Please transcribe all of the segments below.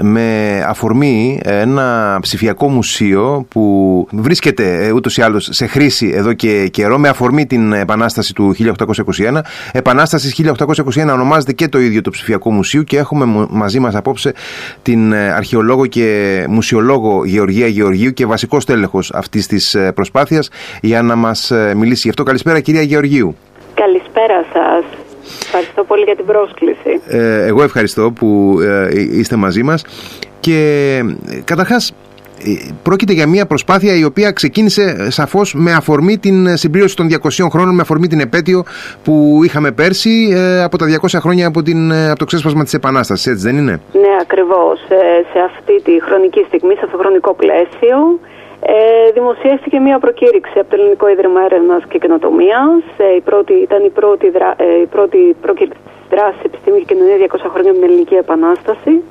με αφορμή ένα ψηφιακό μουσείο που βρίσκεται ούτως ή άλλως σε χρήση εδώ και καιρό με αφορμή την Επανάσταση του 1821. Επανάσταση 1821 ονομάζεται και το ίδιο το ψηφιακό μουσείο και έχουμε μαζί μας απόψε την αρχαιολόγο και μουσιολόγο Γεωργία Γεωργίου και βασικό τέλεχος αυτής της προσπάθειας για να μας μιλήσει γι' αυτό. Καλησπέρα κυρία Γεωργίου. Καλησπέρα σας. Ευχαριστώ πολύ για την πρόσκληση. Ε, εγώ ευχαριστώ που ε, είστε μαζί μας και ε, καταρχάς πρόκειται για μια προσπάθεια η οποία ξεκίνησε σαφώς με αφορμή την συμπλήρωση των 200 χρόνων, με αφορμή την επέτειο που είχαμε πέρσι από τα 200 χρόνια από, την, από το ξέσπασμα της Επανάστασης, έτσι δεν είναι; Ναι, ακριβώς. Σε αυτή τη χρονική στιγμή, σε αυτό το χρονικό πλαίσιο, ε, δημοσιεύτηκε μια προκήρυξη από το Ελληνικό Ίδρυμα Έρευνας και Καινοτομίας. Ε, η πρώτη, ήταν η πρώτη, δρα, ε, η πρώτη προκήρυξη της δράσης Επιστήμης και Κοινωνίας 200 χρόνια με την Ελληνική Επανάσταση,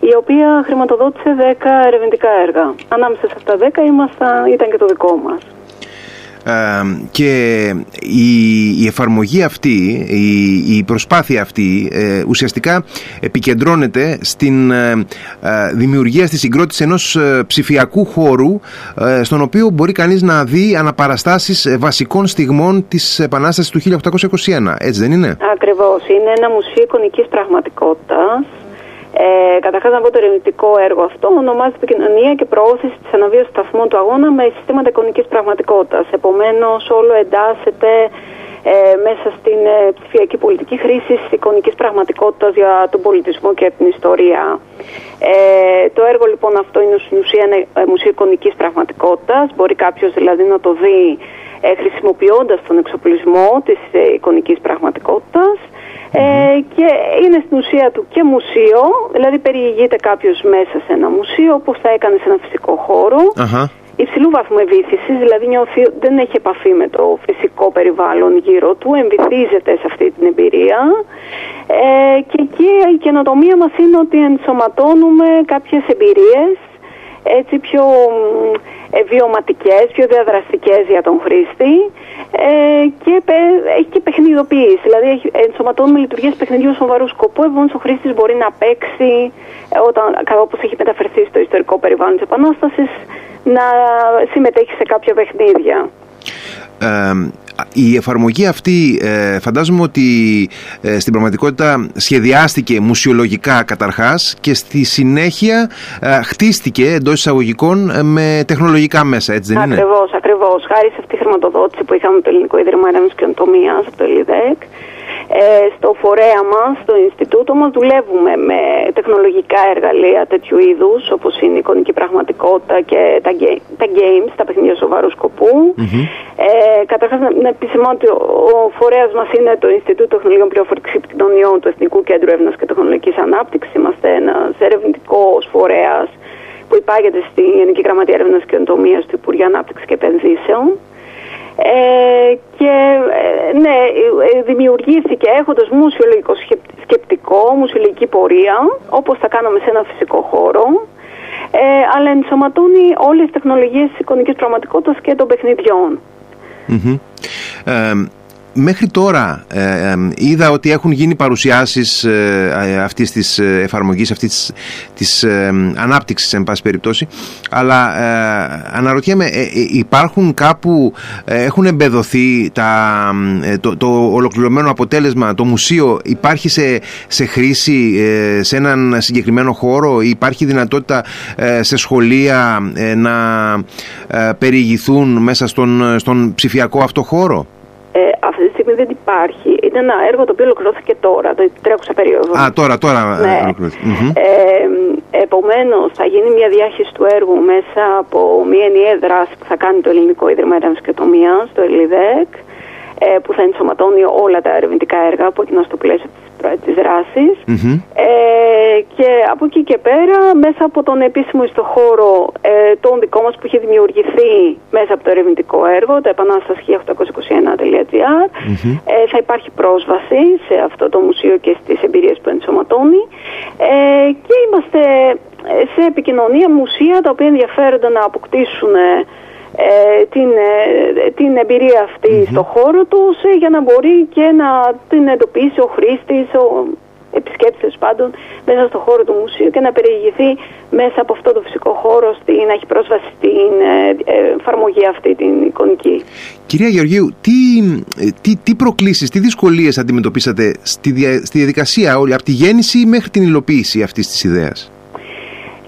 η οποία χρηματοδότησε 10 ερευνητικά έργα. Ανάμεσα σε αυτά 10 ήμασταν, ήταν και το δικό μας και η, εφαρμογή αυτή, η, προσπάθεια αυτή ε, ουσιαστικά επικεντρώνεται στην ε, ε, δημιουργία στη συγκρότηση ενός ψηφιακού χώρου στον οποίο μπορεί κανείς να δει αναπαραστάσεις βασικών στιγμών της Επανάστασης του 1821. Έτσι δεν είναι; Ακριβώς. Είναι ένα μουσείο εικονικής πραγματικότητας ε, Καταρχάς, να πω το ερευνητικό έργο αυτό ονομάζεται Επικοινωνία και Προώθηση της Αναβίωσης Σταθμών του Αγώνα με συστήματα εικονικής πραγματικότητας. Επομένως, όλο εντάσσεται ε, μέσα στην ε, ψηφιακή πολιτική χρήση της εικονικής πραγματικότητας για τον πολιτισμό και την ιστορία. Ε, το έργο λοιπόν αυτό είναι στην ουσία ένα ε, μουσείο εικονικής πραγματικότητας. Μπορεί κάποιος δηλαδή να το δει ε, χρησιμοποιώντας τον εξοπλισμό της ε, εικονικής πραγματικότητας. Ε, και είναι στην ουσία του και μουσείο, δηλαδή περιηγείται κάποιος μέσα σε ένα μουσείο, όπως θα έκανε σε ένα φυσικό χώρο. Uh-huh. Υψηλού βαθμού ευήθηση, δηλαδή νιώθει, δεν έχει επαφή με το φυσικό περιβάλλον γύρω του, εμβυθίζεται σε αυτή την εμπειρία. Ε, και εκεί η καινοτομία μας είναι ότι ενσωματώνουμε κάποιες εμπειρίες έτσι πιο ε, βιωματικές, πιο διαδραστικές για τον χρήστη ε, και έχει και παιχνιδοποίηση. Δηλαδή έχει, ενσωματώνουμε λειτουργίες παιχνιδιού σοβαρού σκοπού, επομένως ο χρήστης μπορεί να παίξει ε, όταν, όπως έχει μεταφερθεί στο ιστορικό περιβάλλον της Επανάστασης να συμμετέχει σε κάποια παιχνίδια. Η εφαρμογή αυτή ε, φαντάζομαι ότι ε, στην πραγματικότητα σχεδιάστηκε μουσιολογικά καταρχάς και στη συνέχεια ε, χτίστηκε εντός εισαγωγικών ε, με τεχνολογικά μέσα, έτσι δεν ακριβώς, είναι; Ακριβώς, ακριβώς. Χάρη σε αυτή τη χρηματοδότηση που είχαμε το Ελληνικό Ίδρυμα Έρευνας και Οντομίας, από το ΕΛΙΔΕΚ, ε, στο φορέα μας, στο Ινστιτούτο μας, δουλεύουμε με τεχνολογικά εργαλεία τέτοιου είδους, όπως είναι η εικονική πραγματικότητα και τα, τα games, τα παιχνίδια σοβαρού σκοπού. Mm-hmm. Ε, Καταρχάς, να επισημώ ότι ο φορέας μας είναι το Ινστιτούτο Τεχνολογιών Πληροφορικής Επικοινωνιών του Εθνικού Κέντρου Έρευνας και Τεχνολογικής Ανάπτυξης. Είμαστε ένας ερευνητικός φορέας που υπάγεται στη Γενική Γραμματεία Έρευνας και Οντομίας του Υπουργείου Ανάπτυξης και Επενδύσεων. Ε, και ε, ναι, ε, δημιουργήθηκε έχοντας μουσιολογικό σκεπτικό, μουσιολογική πορεία, όπως θα κάναμε σε ένα φυσικό χώρο, ε, αλλά ενσωματώνει όλες τις τεχνολογίες της εικονικής πραγματικότητας και των παιχνιδιων Μέχρι τώρα ε, είδα ότι έχουν γίνει παρουσιάσεις ε, αυτής της ε, εφαρμογής, αυτής της, της ε, ανάπτυξης εν πάση περιπτώσει. Αλλά ε, αναρωτιέμαι ε, υπάρχουν κάπου, έχουν εμπεδοθεί τα, το, το ολοκληρωμένο αποτέλεσμα, το μουσείο υπάρχει σε, σε χρήση σε έναν συγκεκριμένο χώρο; Υπάρχει δυνατότητα σε σχολεία να περιηγηθούν μέσα στον, στον ψηφιακό αυτό χώρο; ε, αυτή τη στιγμή δεν υπάρχει. Είναι ένα έργο το οποίο ολοκληρώθηκε τώρα, το τρέχουσα περίοδο. Α, τώρα, τώρα ναι. Ε, Επομένως, θα γίνει μια διάχυση του έργου μέσα από μια ενιαία δράση που θα κάνει το Ελληνικό Ίδρυμα Έρευνας και Τομία, το ΕΛΙΔΕΚ, ε, που θα ενσωματώνει όλα τα ερευνητικά έργα που έγιναν στο πλαίσιο της της δρασης ε, και από εκεί και πέρα μέσα από τον επίσημο ιστοχώρο ε, τον δικό μας που είχε δημιουργηθεί μέσα από το ερευνητικό έργο το επανάσταση1821.gr ε, θα υπάρχει πρόσβαση σε αυτό το μουσείο και στις εμπειρίες που ενσωματώνει. Ε, και είμαστε σε επικοινωνία μουσεία τα οποία ενδιαφέρονται να αποκτήσουν ε, την, ε, την εμπειρία αυτή στο χώρο τους για να μπορεί και να την εντοπίσει ο χρήστης, ο, επισκέψεις πάντων μέσα στο χώρο του μουσείου και να περιηγηθεί μέσα από αυτό το φυσικό χώρο στη, να έχει πρόσβαση στην ε, εφαρμογή αυτή την εικονική. Κυρία Γεωργίου, τι, τι, τι προκλήσεις, τι δυσκολίες αντιμετωπίσατε στη, στη διαδικασία όλη, από τη γέννηση μέχρι την υλοποίηση αυτής της ιδέας;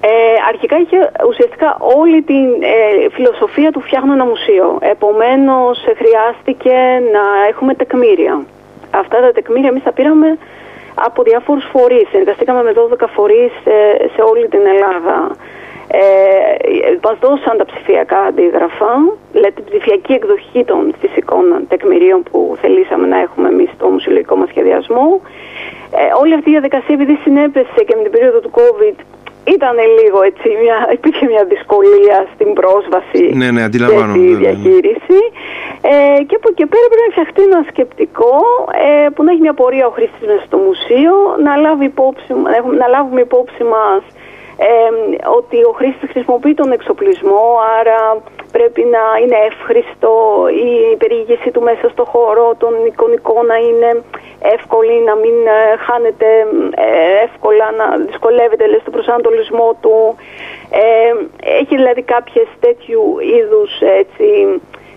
Ε, αρχικά είχε ουσιαστικά όλη τη ε, φιλοσοφία του φτιάχνω ένα μουσείο. Επομένως ε, χρειάστηκε να έχουμε τεκμήρια. Αυτά τα τεκμήρια εμείς τα πήραμε από διάφορους φορείς. Εργαστήκαμε με 12 φορείς ε, σε όλη την Ελλάδα. Ε, μας δώσαν τα ψηφιακά αντίγραφα, δηλαδή την ψηφιακή εκδοχή των φυσικών τεκμηρίων που θελήσαμε να έχουμε εμείς στο μουσιολογικό μας σχεδιασμό. Ε, όλη αυτή η διαδικασία επειδή συνέπεσε και με την περίοδο του COVID ήταν λίγο έτσι, μια, υπήρχε μια δυσκολία στην πρόσβαση ναι, ναι, και στη ναι, διαχείριση. Ε, και από εκεί πέρα πρέπει να φτιαχτεί ένα σκεπτικό ε, που να έχει μια πορεία ο χρήστης μέσα στο μουσείο, να, λάβει υπόψη, να λάβουμε υπόψη μας ε, ότι ο χρήστης χρησιμοποιεί τον εξοπλισμό, άρα πρέπει να είναι εύχριστο η περιήγηση του μέσα στο χώρο των εικονικών να είναι εύκολη, να μην ε, χάνεται ε, εύκολα, να δυσκολεύεται λες, στο προσανατολισμό του. Ε, έχει δηλαδή κάποιες τέτοιου είδους έτσι,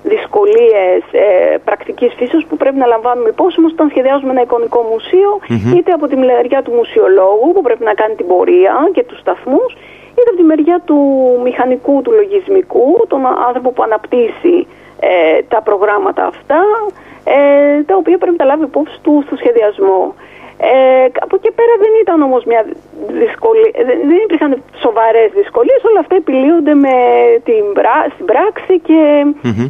δυσκολίες ε, πρακτικής φύσεως που πρέπει να λαμβάνουμε υπόψη μας όταν σχεδιάζουμε ένα εικονικό είτε από τη μεριά του μουσιολόγου που πρέπει να κάνει την πορεία και τους σταθμούς είτε από τη μεριά του μηχανικού, του λογισμικού, τον άνθρωπο που αναπτύσσει ε, τα προγράμματα αυτά, ε, τα οποία πρέπει να λάβει υπόψη του στο σχεδιασμό. Ε, από εκεί πέρα δεν ήταν όμως μια δυσκολία, δεν υπήρχαν σοβαρές δυσκολίες, όλα αυτά επιλύονται με την, στην πράξη και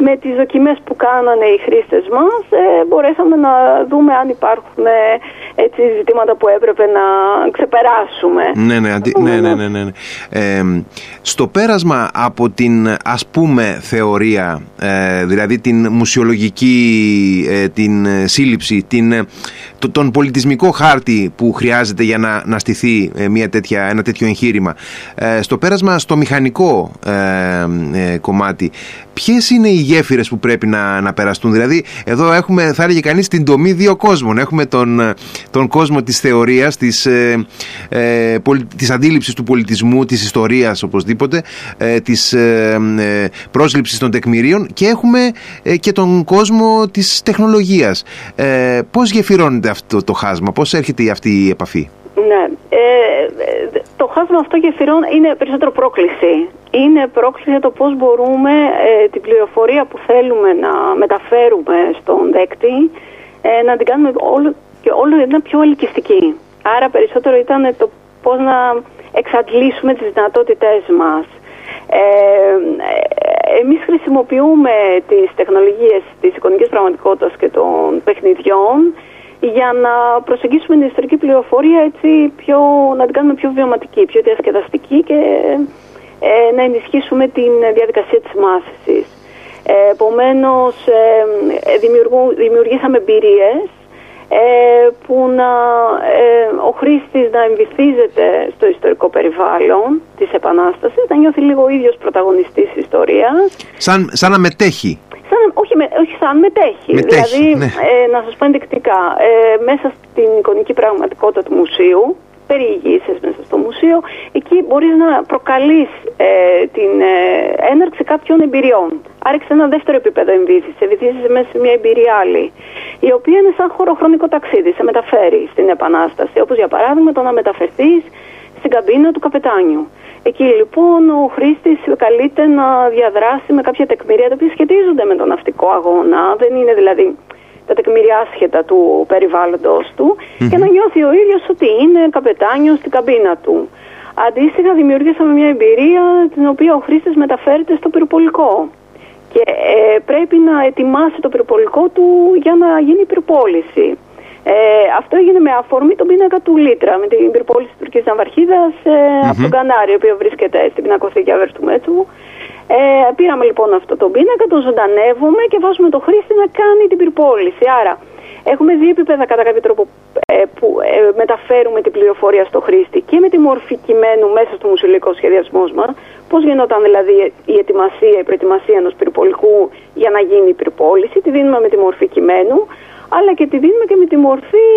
με τις δοκιμές που κάνανε οι χρήστες μας ε, μπορέσαμε να δούμε αν υπάρχουν ε, έτσι, ζητήματα που έπρεπε να ξεπεράσουμε. Ναι, ναι, ναι, ναι, ναι, ναι. Ε, στο πέρασμα από την ας πούμε θεωρία, ε, δηλαδή την μουσιολογική την σύλληψη, την, τον πολιτισμικό χάρτη που χρειάζεται για να, να στηθεί ε, μια τέτοια, ένα τέτοιο εγχείρημα. Ε, στο πέρασμα στο μηχανικό ε, κομμάτι, ποιες είναι οι γέφυρες που πρέπει να, να περαστούν; Δηλαδή, εδώ έχουμε, θα έλεγε κανείς, την τομή δύο κόσμων. Έχουμε τον, τον κόσμο της θεωρίας, της ε, της αντίληψης του πολιτισμού, της ιστορίας οπωσδήποτε, ε, της ε, πρόσληψης των τεκμηρίων και έχουμε και τον κόσμο της τεχνολογίας. Ε, Πώς γεφυρώνεται αυτό το χάσμα, πώς έρχεται αυτή η επαφή; Ναι. Ε, το χάσμα αυτό γεφυρών είναι περισσότερο πρόκληση. Είναι πρόκληση για το πώς μπορούμε ε, την πληροφορία που θέλουμε να μεταφέρουμε στον δέκτη ε, να την κάνουμε όλο, και όλο ένα πιο ελκυστική. Άρα περισσότερο ήταν το πώς να εξαντλήσουμε τις δυνατότητές μας. Ε, εμείς χρησιμοποιούμε τις τεχνολογίες της εικονικής πραγματικότητας και των παιχνιδιών για να προσεγγίσουμε την ιστορική πληροφορία έτσι πιο, να την κάνουμε πιο βιωματική, πιο διασκεδαστική και ε, να ενισχύσουμε την διαδικασία της μάθησης. Ε, επομένως, ε, δημιουργήσαμε εμπειρίε ε, που να, ε, ο χρήστης να εμβυθίζεται στο ιστορικό περιβάλλον της Επανάστασης, να νιώθει λίγο ο ίδιος πρωταγωνιστής ιστορίας. Σαν, σαν να μετέχει όχι, με, όχι σαν μετέχει. δηλαδή, ναι. ε, να σας πω ενδεικτικά, ε, μέσα στην εικονική πραγματικότητα του μουσείου, περιηγήσεις μέσα στο μουσείο, εκεί μπορείς να προκαλείς ε, την ε, έναρξη κάποιων εμπειριών. Άρχισε ένα δεύτερο επίπεδο εμβύθιση, βυθίζεσαι μέσα σε μια εμπειρία άλλη, η οποία είναι σαν χωροχρονικό ταξίδι, σε μεταφέρει στην Επανάσταση, όπως για παράδειγμα το να μεταφερθείς στην καμπίνα του καπετάνιου. Εκεί λοιπόν ο χρήστης καλείται να διαδράσει με κάποια τεκμήρια τα οποία σχετίζονται με τον ναυτικό αγώνα. Δεν είναι δηλαδή τα τεκμήρια άσχετα του περιβάλλοντος του και να νιώθει ο ίδιος ότι είναι καπετάνιος στην καμπίνα του. Αντίστοιχα δημιουργήσαμε μια εμπειρία την οποία ο χρήστης μεταφέρεται στο πυροπολικό και ε, πρέπει να ετοιμάσει το πυροπολικό του για να γίνει πυροπόληση. Ε, αυτό έγινε με αφορμή τον πίνακα του Λίτρα, με την πυρπόληση της τουρκική Ναυαρχίδας ε, mm-hmm. από τον Κανάρι, ο οποίος βρίσκεται στην πινακοθήκη Αβέρ του Μέτσου. Ε, πήραμε λοιπόν αυτό το πίνακα, τον ζωντανεύουμε και βάζουμε το χρήστη να κάνει την πυρπόληση. Άρα, έχουμε δύο επίπεδα κατά κάποιο τρόπο ε, που ε, μεταφέρουμε την πληροφορία στο χρήστη και με τη μορφή κειμένου μέσα στο μουσουλικό σχεδιασμό μας. Πώς γινόταν δηλαδή η ετοιμασία, η προετοιμασία ενός πυρπολικού για να γίνει η πυρπόληση, τη δίνουμε με τη μορφή κειμένου αλλά και τη δίνουμε και με τη μορφή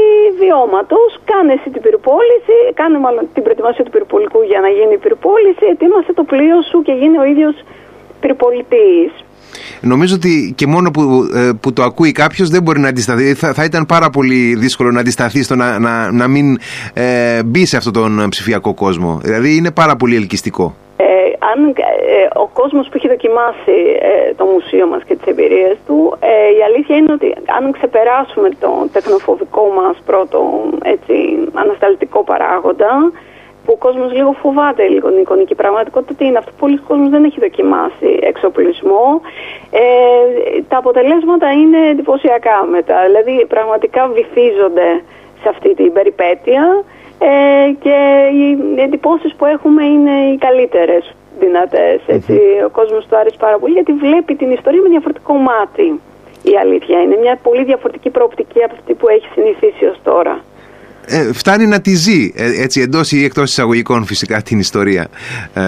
βιώματος. Κάνε εσύ την πυροπόληση, κάνε μάλλον την προετοιμασία του πυροπολικού για να γίνει η πυροπόληση, ετοίμασε το πλοίο σου και γίνει ο ίδιος πυροπολιτής. Νομίζω ότι και μόνο που, ε, που το ακούει κάποιος δεν μπορεί να αντισταθεί. Θα, θα ήταν πάρα πολύ δύσκολο να αντισταθεί στο να, να, να μην ε, μπει σε αυτόν τον ψηφιακό κόσμο. Δηλαδή είναι πάρα πολύ ελκυστικό. Ε, αν ε, ο κόσμος που έχει δοκιμάσει ε, το μουσείο μας και τις εμπειρίες του, η αλήθεια είναι ότι αν ξεπεράσουμε το τεχνοφοβικό μας πρώτο έτσι, ανασταλτικό παράγοντα, που ο κόσμος λίγο φοβάται λίγο την εικονική πραγματικότητα, τι είναι αυτό που πολλοί κόσμος δεν έχει δοκιμάσει εξοπλισμό. Ε, τα αποτελέσματα είναι εντυπωσιακά μετά, δηλαδή πραγματικά βυθίζονται σε αυτή την περιπέτεια ε, και οι εντυπώσεις που έχουμε είναι οι καλύτερες δυνατές. Ο κόσμος του άρεσε πάρα πολύ γιατί βλέπει την ιστορία με διαφορετικό μάτι. Η αλήθεια είναι μια πολύ διαφορετική προοπτική από αυτή που έχει συνηθίσει ως τώρα ε, φτάνει να τη ζει ε, έτσι εντός ή εκτός εισαγωγικών φυσικά την ιστορία ε,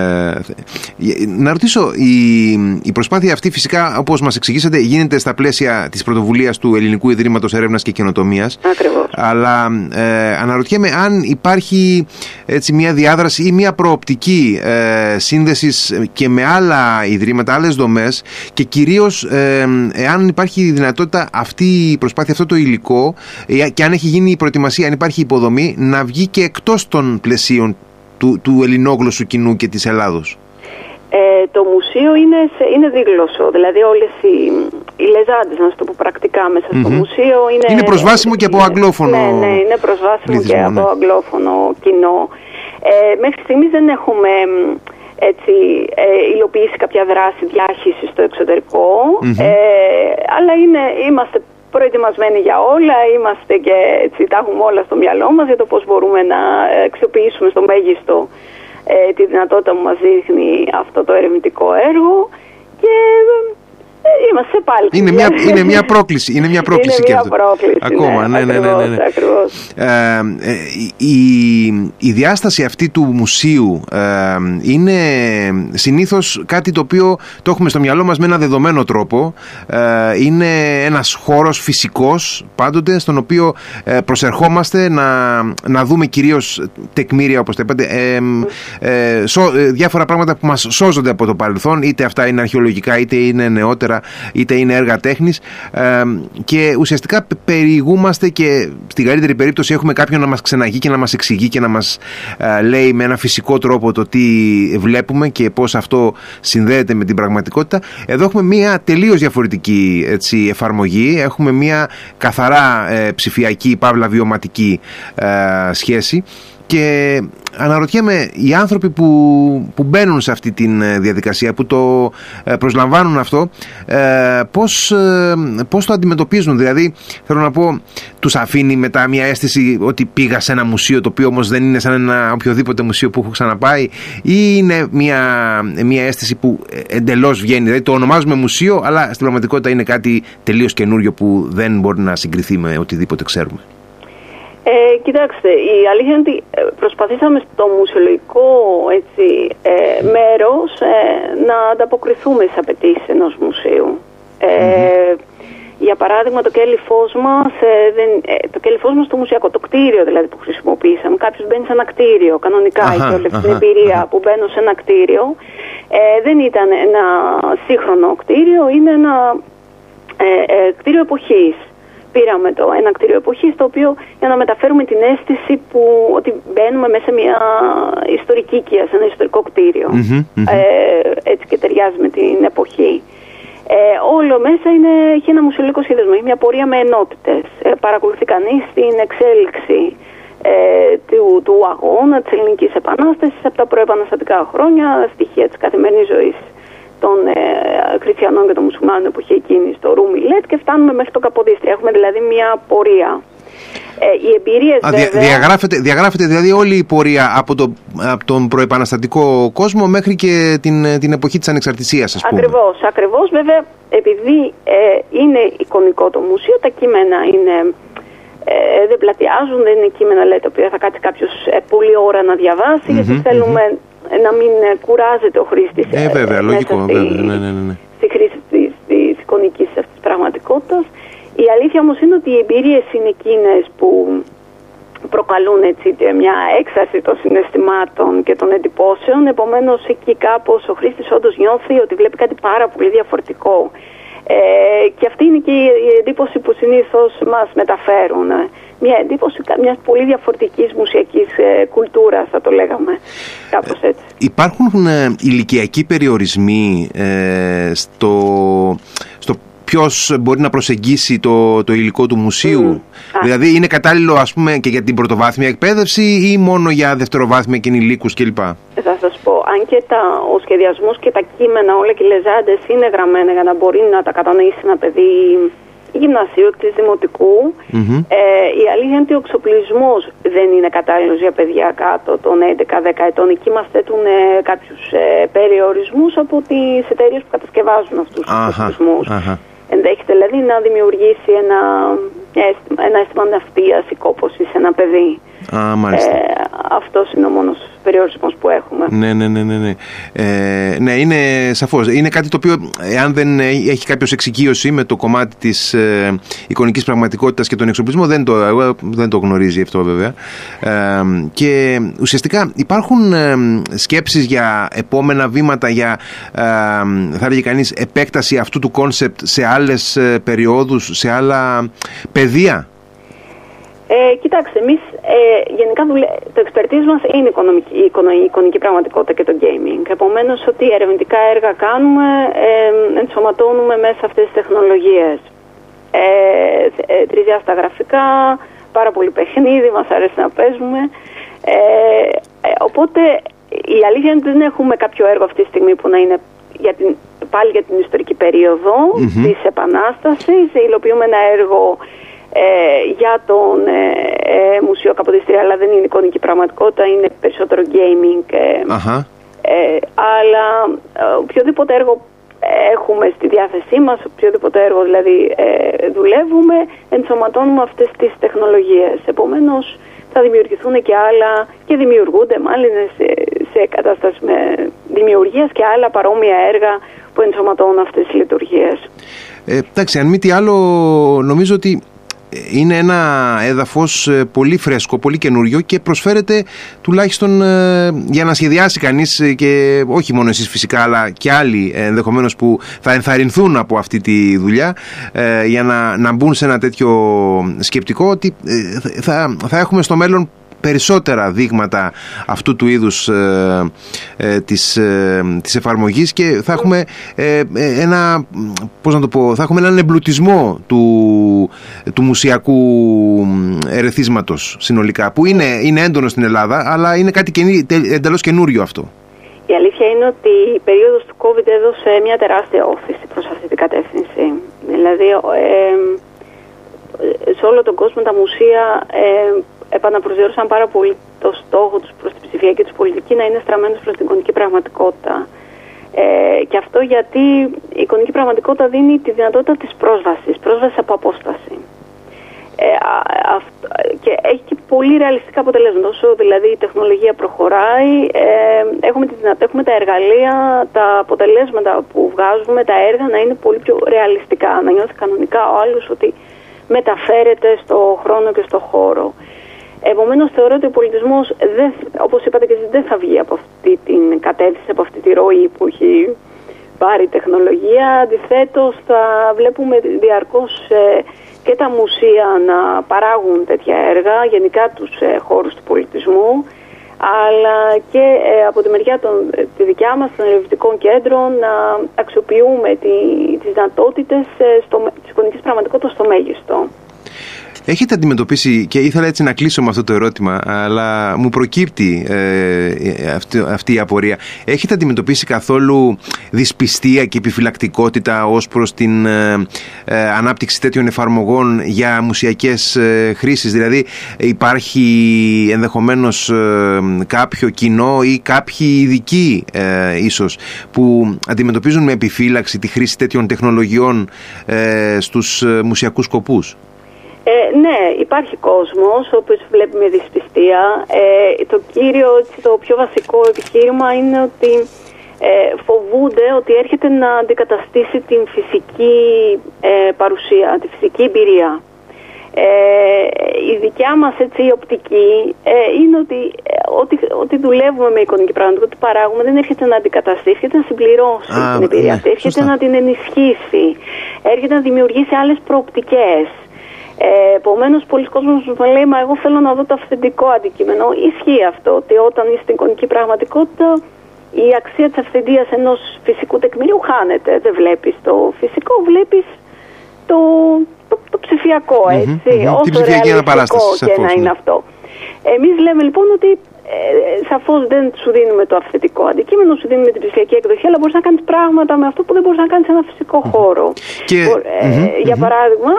να ρωτήσω η, η προσπάθεια αυτή φυσικά όπως μας εξηγήσατε γίνεται στα πλαίσια της πρωτοβουλίας του Ελληνικού Ιδρύματος Έρευνας και Καινοτομίας Ακριβώς. αλλά ε, αναρωτιέμαι αν υπάρχει έτσι μια διάδραση ή μια προοπτική ε, σύνδεσης και με άλλα ιδρύματα, άλλες δομές και κυρίως ε, εάν υπάρχει δυνατότητα αυτή η προσπάθεια, αυτό το υλικό και αν έχει γίνει η προετοιμασία, αν υπάρχει υποδομή να βγει και εκτός των πλαισίων του, του ελληνόγλωσσου κοινού και της Ελλάδος. Ε, το μουσείο είναι, σε, είναι δίγλωσσο, δηλαδή όλες οι, οι λεζάντες, να το πω πρακτικά, μέσα στο μουσείο είναι... Είναι προσβάσιμο και από αγγλόφωνο Ναι, ναι, είναι προσβάσιμο και από ναι. αγγλόφωνο κοινό. Ε, μέχρι στιγμής δεν έχουμε έτσι, ε, υλοποιήσει κάποια δράση διάχυσης στο εξωτερικο ε, αλλά είναι, είμαστε προετοιμασμένοι για όλα, είμαστε και έτσι, τα έχουμε όλα στο μυαλό μας για το πώς μπορούμε να αξιοποιήσουμε στο μέγιστο ε, τη δυνατότητα που μας δείχνει αυτό το ερευνητικό έργο. Και ε, Είμαστε πάλι. Είναι μια, είναι μια πρόκληση. Είναι μια πρόκληση είναι και μια αυτό. Πρόκληση, Ακόμα, ναι, ναι, ναι. ναι, ναι. Ε, ε, η, η διάσταση αυτή του μουσείου ε, είναι συνήθως κάτι το οποίο το έχουμε στο μυαλό μας με ένα δεδομένο τρόπο. Ε, είναι ένας χώρος φυσικός πάντοτε στον οποίο ε, προσερχόμαστε να, να δούμε κυρίως τεκμήρια όπως τα είπατε ε, διάφορα πράγματα που μας σώζονται από το παρελθόν είτε αυτά είναι αρχαιολογικά είτε είναι νεότερα είτε είναι έργα τέχνης. Και ουσιαστικά περιηγούμαστε και στην καλύτερη περίπτωση έχουμε κάποιον να μας ξεναγεί και να μας εξηγεί και να μας ε, λέει με ένα φυσικό τρόπο το τι βλέπουμε και πώς αυτό συνδέεται με την πραγματικότητα. Εδώ έχουμε μια τελείως διαφορετική έτσι, εφαρμογή, έχουμε μια καθαρά ε, ψηφιακή, παύλα βιωματική ε, σχέση και αναρωτιέμαι οι άνθρωποι που, που μπαίνουν σε αυτή τη ε, διαδικασία, που το ε, προσλαμβάνουν αυτό, ε, πώς, πώς το αντιμετωπίζουν; Δηλαδή, θέλω να πω, τους αφήνει μετά μια αίσθηση ότι πήγα σε ένα μουσείο, το οποίο όμως δεν είναι σαν ένα οποιοδήποτε μουσείο που έχω ξαναπάει, ή είναι μια, μια αίσθηση που εντελώς βγαίνει; Δηλαδή, το ονομάζουμε μουσείο, αλλά στην πραγματικότητα είναι κάτι τελείως καινούριο που δεν μπορεί να συγκριθεί με οτιδήποτε ξέρουμε. Ε, κοιτάξτε, η αλήθεια είναι ότι ε, προσπαθήσαμε στο μουσιολογικό έτσι, ε, μέρος ε, να ανταποκριθούμε στις απαιτήσεις ενός μουσείου. Ε, Για παράδειγμα, το κέλυφός μας, δεν, το κέλυφός μας στο μουσιακό, το κτίριο δηλαδή που χρησιμοποίησαμε. Κάποιος μπαίνει σε ένα κτίριο, κανονικά, έχει όλη αυτή την εμπειρία που μπαίνω σε ένα κτίριο. δεν ήταν ένα σύγχρονο κτίριο, είναι ένα κτίριο εποχής πήραμε το ένα κτίριο εποχής, το οποίο για να μεταφέρουμε την αίσθηση που ότι μπαίνουμε μέσα σε μια ιστορική οικία, σε ένα ιστορικό Ε, έτσι και ταιριάζει με την εποχή. Ε, όλο μέσα είναι, έχει ένα μουσιολογικό σχεδιασμό, έχει μια πορεία με ενότητες. Ε, παρακολουθεί κανείς την εξέλιξη ε, του, του αγώνα της Ελληνικής Επανάστασης από τα προεπαναστατικά χρόνια, στοιχεία της καθημερινής ζωής των ε, χριστιανών και των μουσουλμάνων που είχε εκείνη στο Ρούμιλετ και φτάνουμε μέχρι το Καποδίστρια. Έχουμε δηλαδή μια πορεία. Ε, οι εμπειρίες Α, βέβαια... διαγράφεται, διαγράφεται δηλαδή όλη η πορεία από, το, από τον προεπαναστατικό κόσμο μέχρι και την, την εποχή της ανεξαρτησίας ας πούμε. Ακριβώς, ακριβώς βέβαια επειδή ε, είναι εικονικό το μουσείο τα κείμενα είναι ε, δεν πλατιάζουν, δεν είναι κείμενα λέει, τα οποία θα κάτσει κάποιος ε, πολλή ώρα να διαβασει γιατί θέλουμε να μην κουράζεται ο χρήστης. Ε, βέβαια, λογικό, στη, βέβαια. Ναι, ναι, ναι, ναι. Στη χρήση της εικονικής αυτής πραγματικότητας. Οι η αλήθεια όμως είναι ότι οι εμπειρίες είναι εκείνες που προκαλούν έτσι μια έξαρση των συναισθημάτων και των εντυπώσεων. Επομένως εκεί κάπως ο χρήστης όντως νιώθει ότι βλέπει κάτι πάρα πολύ διαφορετικό. Ε, και αυτή είναι και η εντύπωση που συνήθως μας μεταφέρουν. Μια εντύπωση μιας πολύ διαφορετικής μουσιακής ε, κουλτούρας θα το λέγαμε. Κάπως έτσι. Υπάρχουν ε, ηλικιακοί περιορισμοί ε, στο, στο ποιος μπορεί να προσεγγίσει το, το υλικό του μουσείου. Δηλαδή είναι κατάλληλο ας πούμε και για την πρωτοβάθμια εκπαίδευση ή μόνο για δευτεροβάθμια και ενηλίκους κλπ. Θα σας πω, αν και τα, ο σχεδιασμός και τα κείμενα όλα και οι λεζάντες είναι γραμμένα για να μπορεί να τα κατανοήσει ένα παιδί γυμνασίου, της δημοτικού. Ε, η αλήθεια είναι ότι ο εξοπλισμός δεν είναι κατάλληλος για παιδιά κάτω των 11-10 ετών. Εκεί μας θέτουν ε, κάποιους ε, περιορισμούς από τις εταιρείες που κατασκευάζουν αυτούς τους εξοπλισμούς. Ενδέχεται δηλαδή να δημιουργήσει ένα, ένα αίσθημα ναυτίας ή κόπωσης σε ένα παιδί. Α, μάλιστα. Ε, αυτός είναι ο μόνος περιορισμός που έχουμε. Ναι, ναι, ναι, ναι. Ναι, ε, ναι είναι σαφώς. Είναι κάτι το οποίο, εάν δεν έχει κάποιος εξοικείωση με το κομμάτι της ε, εικονικής πραγματικότητας και τον εξοπλισμό, δεν το, δεν το γνωρίζει αυτό βέβαια. Ε, και ουσιαστικά υπάρχουν ε, σκέψεις για επόμενα βήματα, για, ε, θα έλεγε κανείς, επέκταση αυτού του κόνσεπτ σε άλλες ε, περιόδους, σε άλλα πεδία; Ε, κοιτάξτε, εμείς ε, γενικά το expertise μας είναι οικονομική, η εικονική πραγματικότητα και το gaming. Επομένως, ότι ερευνητικά έργα κάνουμε, ε, ενσωματώνουμε μέσα αυτές τις τεχνολογίες. Ε, ε, τρισδιάστατα γραφικά, πάρα πολύ παιχνίδι, μας αρέσει να παίζουμε. Ε, ε, οπότε η αλήθεια είναι ότι δεν έχουμε κάποιο έργο αυτή τη στιγμή που να είναι για την, πάλι για την ιστορική περίοδο mm-hmm. της Επανάστασης. Υλοποιούμε ένα έργο ε, για τον ε, ε, μουσείο Καποδιστρία, αλλά δεν είναι εικονική πραγματικότητα, είναι περισσότερο gaming. Ε, ε αλλά οποιοδήποτε έργο έχουμε στη διάθεσή μας, οποιοδήποτε έργο δηλαδή δουλεύουμε, ενσωματώνουμε αυτές τις τεχνολογίες. Επομένως θα δημιουργηθούν και άλλα και δημιουργούνται μάλλον σε, σε κατάσταση με δημιουργίας και άλλα παρόμοια έργα που ενσωματώνουν αυτές τις λειτουργίες. Ε, εντάξει, αν μη τι άλλο νομίζω ότι είναι ένα έδαφος ε, πολύ φρέσκο, πολύ καινούριο και προσφέρεται τουλάχιστον ε, για να σχεδιάσει κανείς ε, και όχι μόνο εσείς φυσικά αλλά και άλλοι ενδεχομένως που θα ενθαρρυνθούν από αυτή τη δουλειά για να, να μπουν σε ένα τέτοιο σκεπτικό ότι θα, θα έχουμε στο μέλλον περισσότερα δείγματα αυτού του είδους ε, ε, της, ε, της εφαρμογής και θα έχουμε ε, ένα, πώς να το πω, θα έχουμε έναν εμπλουτισμό του, του μουσιακού ερεθίσματος συνολικά που είναι, είναι έντονο στην Ελλάδα αλλά είναι κάτι καινή, εντελώς καινούριο αυτό. Η αλήθεια είναι ότι η περίοδος του COVID έδωσε μια τεράστια όθηση προς αυτή την κατεύθυνση. Δηλαδή, σε όλο τον κόσμο τα μουσεία επαναπροσδιορίσαν πάρα πολύ το στόχο τους προς την ψηφιακή τους πολιτική να είναι στραμμένος προς την εικονική πραγματικότητα. Ε, και αυτό γιατί η εικονική πραγματικότητα δίνει τη δυνατότητα της πρόσβασης, πρόσβασης από απόσταση. Ε, και έχει και πολύ ρεαλιστικά αποτελέσματα. Όσο δηλαδή η τεχνολογία προχωράει, ε, έχουμε, τη δυνατότητα, έχουμε τα εργαλεία, τα αποτελέσματα που βγάζουμε, τα έργα να είναι πολύ πιο ρεαλιστικά. Να νιώθει κανονικά ο άλλος ότι μεταφέρεται στο χρόνο και στο χώρο. Επομένως, θεωρώ ότι ο πολιτισμός, όπως είπατε και εσείς, δεν θα βγει από αυτή την κατεύθυνση, από αυτή τη ροή που έχει πάρει η τεχνολογία. Αντιθέτως, θα βλέπουμε διαρκώς ε, και τα μουσεία να παράγουν τέτοια έργα, γενικά τους ε, χώρους του πολιτισμού, αλλά και ε, από τη μεριά των, τη δικιά μας των ερευνητικών κέντρων να αξιοποιούμε τη, τις δυνατότητες της εικονικής πραγματικότητας στο μέγιστο. Έχετε αντιμετωπίσει, και ήθελα έτσι να κλείσω με αυτό το ερώτημα, αλλά μου προκύπτει ε, αυτή, αυτή η απορία. Έχετε αντιμετωπίσει καθόλου δυσπιστία και επιφυλακτικότητα ως προς την ε, ε, ανάπτυξη τέτοιων εφαρμογών για μουσιακές ε, χρήσεις; Δηλαδή υπάρχει ενδεχομένως κάποιο κοινό ή κάποιοι ειδικοί ίσως που αντιμετωπίζουν με επιφύλαξη τη χρήση τέτοιων τεχνολογιών στους μουσιακούς σκοπούς; Ε, ναι, υπάρχει κόσμος, ο οποίος βλέπει με δυσπιστία. Ε, το κύριο, το πιο βασικό επιχείρημα είναι ότι ε, φοβούνται ότι έρχεται να αντικαταστήσει την φυσική ε, παρουσία, τη φυσική εμπειρία. Ε, η δικιά μας έτσι, η οπτική ε, είναι ότι, ε, ότι, ότι δουλεύουμε με εικονική πραγματικότητα, ότι παράγουμε δεν έρχεται να αντικαταστήσει, έρχεται να συμπληρώσει την εμπειρία ναι, αυτή, έρχεται να την ενισχύσει, έρχεται να δημιουργήσει άλλες προοπτικές. Ε, Επομένως, πολλοί κόσμοι μου λέει: Μα εγώ θέλω να δω το αυθεντικό αντικείμενο. Ισχύει αυτό, ότι όταν είσαι στην εικονική πραγματικότητα, η αξία της αυθεντίας ενός φυσικού τεκμηρίου χάνεται. Δεν βλέπεις το φυσικό, βλέπεις το, το, το, ψηφιακό, έτσι. Mm-hmm, mm-hmm. Όσο ρεαλιστικό και να είναι ναι. αυτό. Εμείς λέμε λοιπόν ότι ε, σαφώς δεν σου δίνουμε το αυθεντικό αντικείμενο, σου δίνουμε την ψηφιακή εκδοχή, αλλά μπορείς να κάνεις πράγματα με αυτό που δεν μπορείς να κάνεις σε ένα φυσικό χώρο. Και... Ε, για παράδειγμα,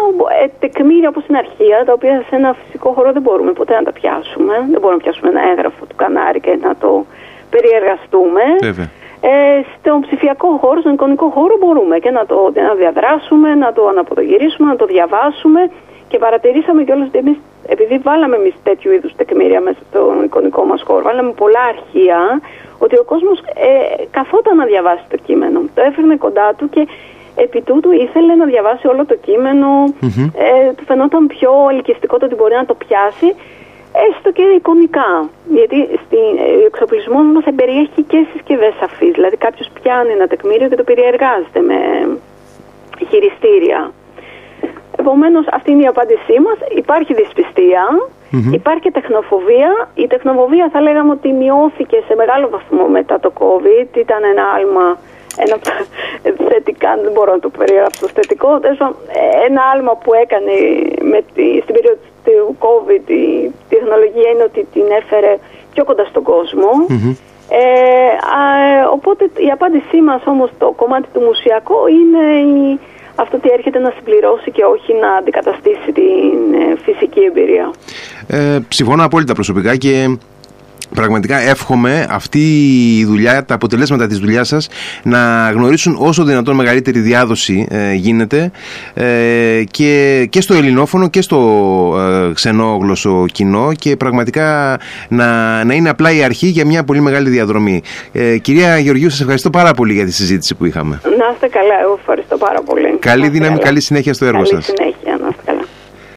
ε, τεκμήρια όπως είναι αρχεία, τα οποία σε ένα φυσικό χώρο δεν μπορούμε ποτέ να τα πιάσουμε. Δεν μπορούμε να πιάσουμε ένα έγγραφο του κανάρι και να το περιεργαστούμε. Ε, στον ψηφιακό χώρο, στον εικονικό χώρο μπορούμε και να το να διαδράσουμε, να το αναποδογυρίσουμε, να το διαβάσουμε και παρατηρήσαμε κιόλας ότι εμείς, επειδή βάλαμε εμείς τέτοιου είδους τεκμήρια μέσα στον εικονικό μας χώρο, βάλαμε πολλά αρχεία, ότι ο κόσμος ε, καθόταν να διαβάσει το κείμενο. Το έφερνε κοντά του και επί τούτου ήθελε να διαβάσει όλο το κείμενο. Ε, του φαινόταν πιο ελκυστικό το ότι μπορεί να το πιάσει έστω και εικονικά. Γιατί ο εξοπλισμός μας περιέχει και συσκευές σαφεί. Δηλαδή, κάποιος πιάνει ένα τεκμήριο και το περιεργάζεται με χειριστήρια. Επομένως, αυτή είναι η απάντησή μας. Υπάρχει υπάρχει και τεχνοφοβία. Η τεχνοφοβία θα λέγαμε ότι μειώθηκε σε μεγάλο βαθμό μετά το COVID. Ήταν ένα άλμα ένα θετικά, δεν μπορώ να το περιγράψω θετικό, ένα άλμα που έκανε με τη, στην περίοδο του COVID η τεχνολογία είναι ότι την έφερε πιο κοντά στον κοσμο Ε, οπότε η απάντησή μας όμως το κομμάτι του μουσιακού είναι η, αυτό ότι έρχεται να συμπληρώσει και όχι να αντικαταστήσει την ε, φυσική εμπειρία. Ε, συμφωνώ απόλυτα προσωπικά και Πραγματικά εύχομαι αυτή η δουλειά, τα αποτελέσματα της δουλειάς σας να γνωρίσουν όσο δυνατόν μεγαλύτερη διάδοση ε, γίνεται ε, και, και στο ελληνόφωνο και στο ε, ξενόγλωσσο κοινό και πραγματικά να, να είναι απλά η αρχή για μια πολύ μεγάλη διαδρομή. Ε, κυρία Γεωργίου, σας ευχαριστώ πάρα πολύ για τη συζήτηση που είχαμε. Να είστε καλά, εγώ ευχαριστώ πάρα πολύ. Καλή δύναμη, καλή συνέχεια στο έργο καλή σας. Συνέχεια.